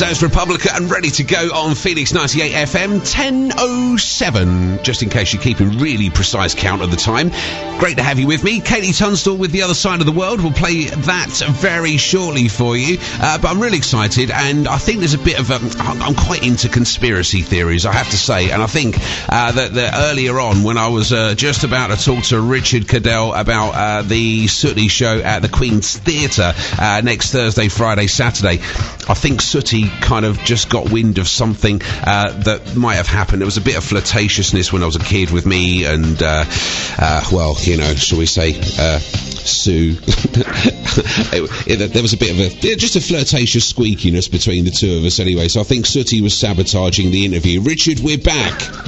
Sounds Republica and ready to go on Phoenix 98 FM 1007. Just in case you're keeping really precise count of the time. Great to have you with me. KT Tunstall with The Other Side of the World. We'll play that very shortly for you. Uh, but I'm really excited and I think there's a bit of a. I'm quite into conspiracy theories, I have to say. And I think uh, that, that, earlier on, when I was uh, just about to talk to Richard Cadell about uh, the Sooty show at the Queen's Theatre uh, next Thursday, Friday, Saturday, I think Sooty kind of just got wind of something uh, that might have happened. There was a bit of flirtatiousness when I was a kid with me, and uh, uh, well, you know, shall we say, uh, Sue. it, it, there was a bit of a just a flirtatious squeakiness between the two of us, anyway. So I think Sooty was sabotaging the interview. Richard, we're back.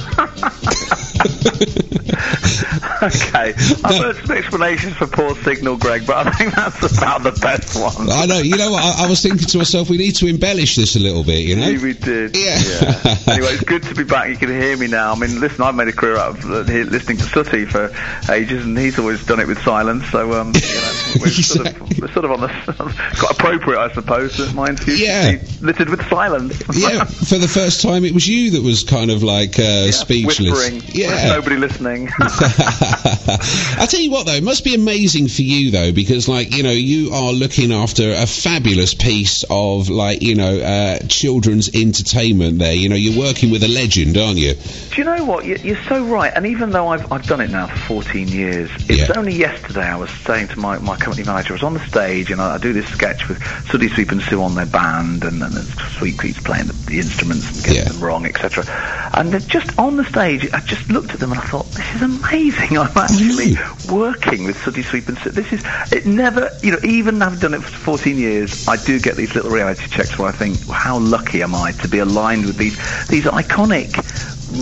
okay, I've heard some explanations for poor signal, Greg, but I think that's about the best one. I know. You know what? I, I, was thinking to myself, we need to embellish this a little bit. You know, yeah, we did. Yeah. yeah. anyway, it's good to be back. You can hear me now. I mean, listen, I've made a career out of uh, listening to Sooty for ages, and he's always done it with silence. So, um, you know, we're, sort of, we're sort of on the quite appropriate, I suppose. That mine's yeah. littered with silence. yeah. For the first time, it was you that was kind of like uh, yeah, speechless. Whispering. Yeah. Nobody listening. I tell you what, though, it must be amazing for you, though, because, like, you know, you are looking after a fabulous piece of, like, you know, uh, children's entertainment there. You know, you're working with a legend, aren't you? Do you know what? You're so right. And even though I've, I've done it now for 14 years, it's yeah. only yesterday I was saying to my, my company manager, I was on the stage and I, I do this sketch with Sooty Sweep and Sue on their band and, and Sweep keeps playing the, the instruments and getting yeah. them wrong, etc. And just on the stage, I just looked at them and I thought, this is amazing. I'm actually working with Sooty Sweep and. This is, it never, you know, even having done it for 14 years, I do get these little reality checks where I think, well, how lucky am I to be aligned with these, these iconic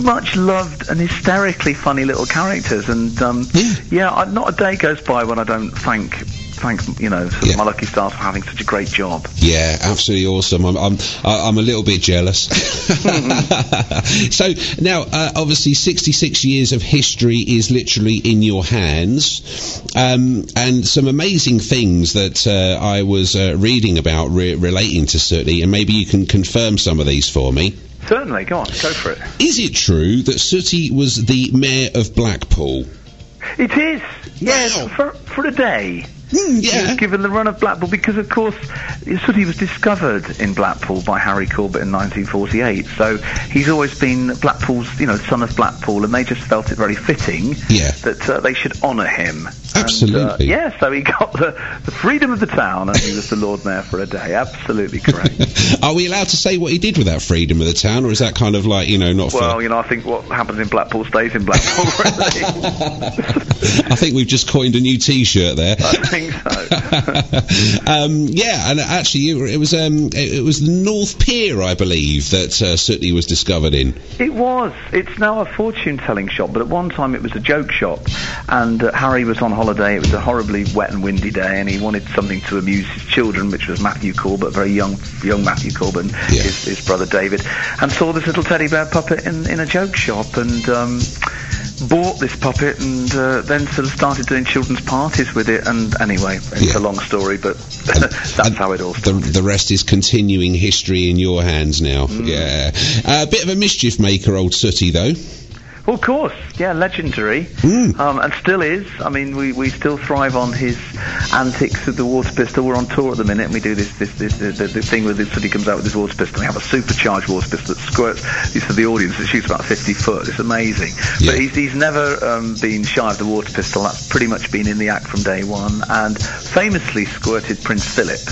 much loved and hysterically funny little characters. And um, yeah, yeah not a day goes by when I don't thank thank you know yeah. my lucky stars for having such a great job. Yeah, absolutely awesome. I'm I'm I'm a little bit jealous. so now, uh, obviously, 66 years of history is literally in your hands, um, and some amazing things that uh, I was uh, reading about re- relating to Sooty, and maybe you can confirm some of these for me. Certainly, go on, go for it. Is it true that Sooty was the mayor of Blackpool? It is, yes, wow. for, for a day. Mm, yeah. He was given the run of Blackpool because, of course, Sooty was discovered in Blackpool by Harry Corbett in 1948. So he's always been Blackpool's, you know, son of Blackpool, and they just felt it very fitting yeah. that uh, they should honour him. Absolutely. And, uh, yeah, so he got the, the freedom of the town, and he was the Lord Mayor for a day. Absolutely correct. Are we allowed to say what he did with that freedom of the town, or is that kind of like, you know, not Well, fair? you know, I think what happens in Blackpool stays in Blackpool, really. I think we've just coined a new T-shirt there. I think so. um, yeah, and actually, it was um, it was the North Pier, I believe, that uh, Sooty was discovered in. It was. It's now a fortune-telling shop, but at one time it was a joke shop, and uh, Harry was on holiday. It was a horribly wet and windy day, and he wanted something to amuse his children, which was Matthew Corbett, very young, young Matthew Corbett, yeah. his, his, brother David, and saw this little teddy bear puppet in, in a joke shop, and. Um, bought this puppet and uh, then sort of started doing children's parties with it. And anyway, it's yeah. a long story, but that's and how it all started. The, the, rest is continuing history in your hands now. Mm. Yeah. A uh, bit of a mischief maker, old Sooty, though. Well, of course, yeah, legendary, mm. um, and still is. I mean, we, we still thrive on his antics with the water pistol. We're on tour at the minute, and we do this this, this, this the, the thing where somebody comes out with this water pistol. We have a supercharged water pistol that squirts this for the audience. It shoots about 50 foot. It's amazing. Yeah. But he's, he's never um, been shy of the water pistol. That's pretty much been in the act from day one, and famously squirted Prince Philip.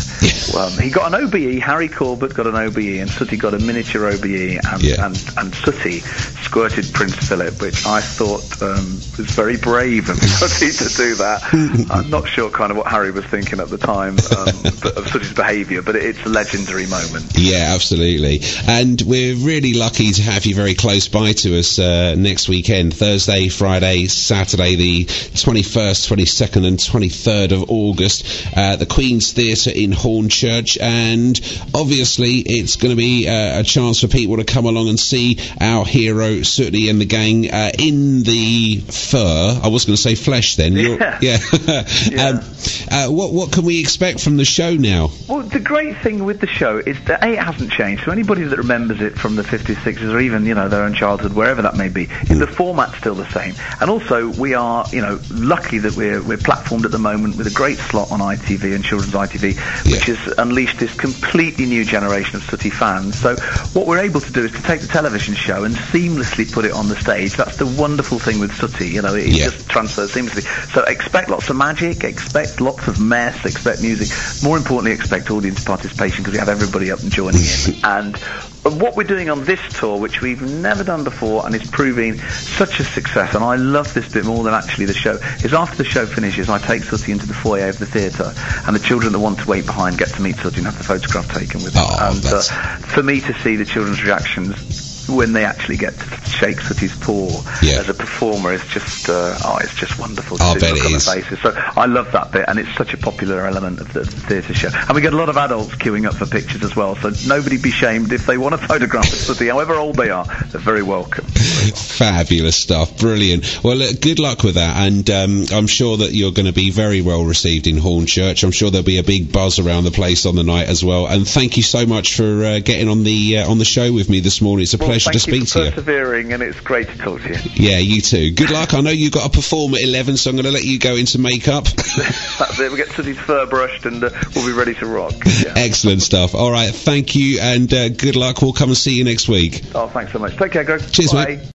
um, he got an OBE. Harry Corbett got an OBE, and Sooty got a miniature OBE, and yeah. and, and Sooty squirted Prince Philip which I thought um, was very brave of Sooty to do that. I'm not sure kind of what Harry was thinking at the time um, of Sooty's behaviour, but it's a legendary moment. Yeah, absolutely. And we're really lucky to have you very close by to us uh, next weekend, Thursday, Friday, Saturday, the 21st, 22nd, and 23rd of August, uh, the Queen's Theatre in Hornchurch. And obviously, it's going to be uh, a chance for people to come along and see our hero, Sooty, and the gang uh, in the fur. I was going to say flesh then. Yeah. yeah. Yeah. um, uh, what what can we expect from the show now? Well, the great thing with the show is that A, it hasn't changed. So anybody that remembers it from the 50s, 60s, or even, you know, their own childhood, wherever that may be, is the format's still the same. And also, we are, you know, lucky that we're, we're platformed at the moment with a great slot on ITV and Children's ITV, which Yeah. has unleashed this completely new generation of Sooty fans. So what we're able to do is to take the television show and seamlessly put it on the stage. That's the wonderful thing with Sooty, you know, it Yeah. just transfers seamlessly. So expect lots of magic, expect lots of mess, expect music. More importantly, expect audience participation because we have everybody up and joining in. and what we're doing on this tour, which we've never done before and is proving such a success, and I love this bit more than actually the show, is after the show finishes, I take Sooty into the foyer of the theatre, and the children that want to wait behind get to meet Sooty and have the photograph taken with them. Oh, and uh, for me to see the children's reactions when they actually get to shake Sooty's paw Yeah. as a performer is just uh, oh it's just wonderful to I see look on is. their faces. So I love that bit and it's such a popular element of the theatre show. And we get a lot of adults queuing up for pictures as well. So nobody be shamed if they want a photograph Sooty, however old they are, they're very welcome. Fabulous stuff, brilliant. Well, look, good luck with that, and um, I'm sure that you're going to be very well received in Hornchurch. I'm sure there'll be a big buzz around the place on the night as well. And thank you so much for uh, getting on the uh, on the show with me this morning. It's a Well, pleasure to speak for to you. persevering and it's great to talk to you. Yeah, you too. Good luck. I know you've got to perform at 11, so I'm going to let you go into makeup. That's it. We get to Sooty's fur brushed and uh, we'll be ready to rock. Yeah. Excellent stuff. All right, thank you, and uh, good luck. We'll come and see you next week. Oh, thanks so much. Take care, Greg. Cheers, Bye. mate.